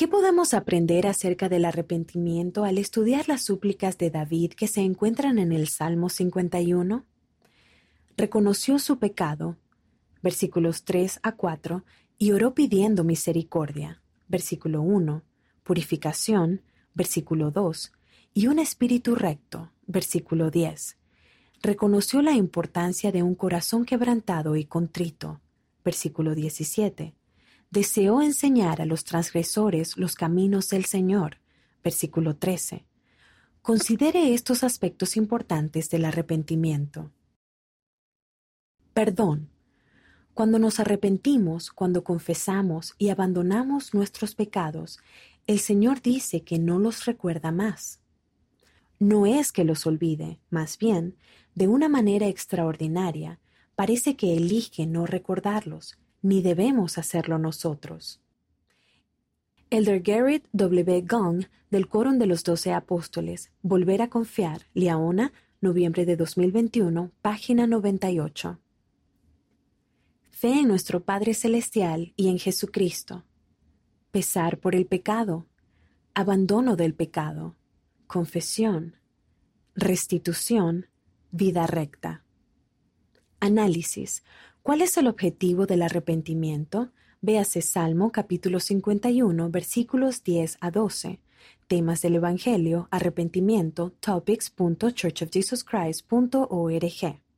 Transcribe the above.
¿Qué podemos aprender acerca del arrepentimiento al estudiar las súplicas de David que se encuentran en el Salmo 51? Reconoció su pecado, versículos 3 a 4, y oró pidiendo misericordia, versículo 1, purificación, versículo 2, y un espíritu recto, versículo 10. Reconoció la importancia de un corazón quebrantado y contrito, versículo 17 deseó enseñar a los transgresores los caminos del Señor. Versículo 13. Considere estos aspectos importantes del arrepentimiento. Perdón. Cuando nos arrepentimos, cuando confesamos y abandonamos nuestros pecados, el Señor dice que no los recuerda más. No es que los olvide, más bien, de una manera extraordinaria, parece que elige no recordarlos, ni debemos hacerlo nosotros. Elder Garrett W. Gong, del Quórum de los Doce Apóstoles, Volver a Confiar, Liaona, noviembre de 2021, página 98. Fe en nuestro Padre Celestial y en Jesucristo. Pesar por el pecado. Abandono del pecado. Confesión. Restitución. Vida recta. Análisis. ¿Cuál es el objetivo del arrepentimiento? Véase Salmo capítulo 51 versículos 10 a 12. Temas del Evangelio, arrepentimiento, topics.churchofjesuschrist.org.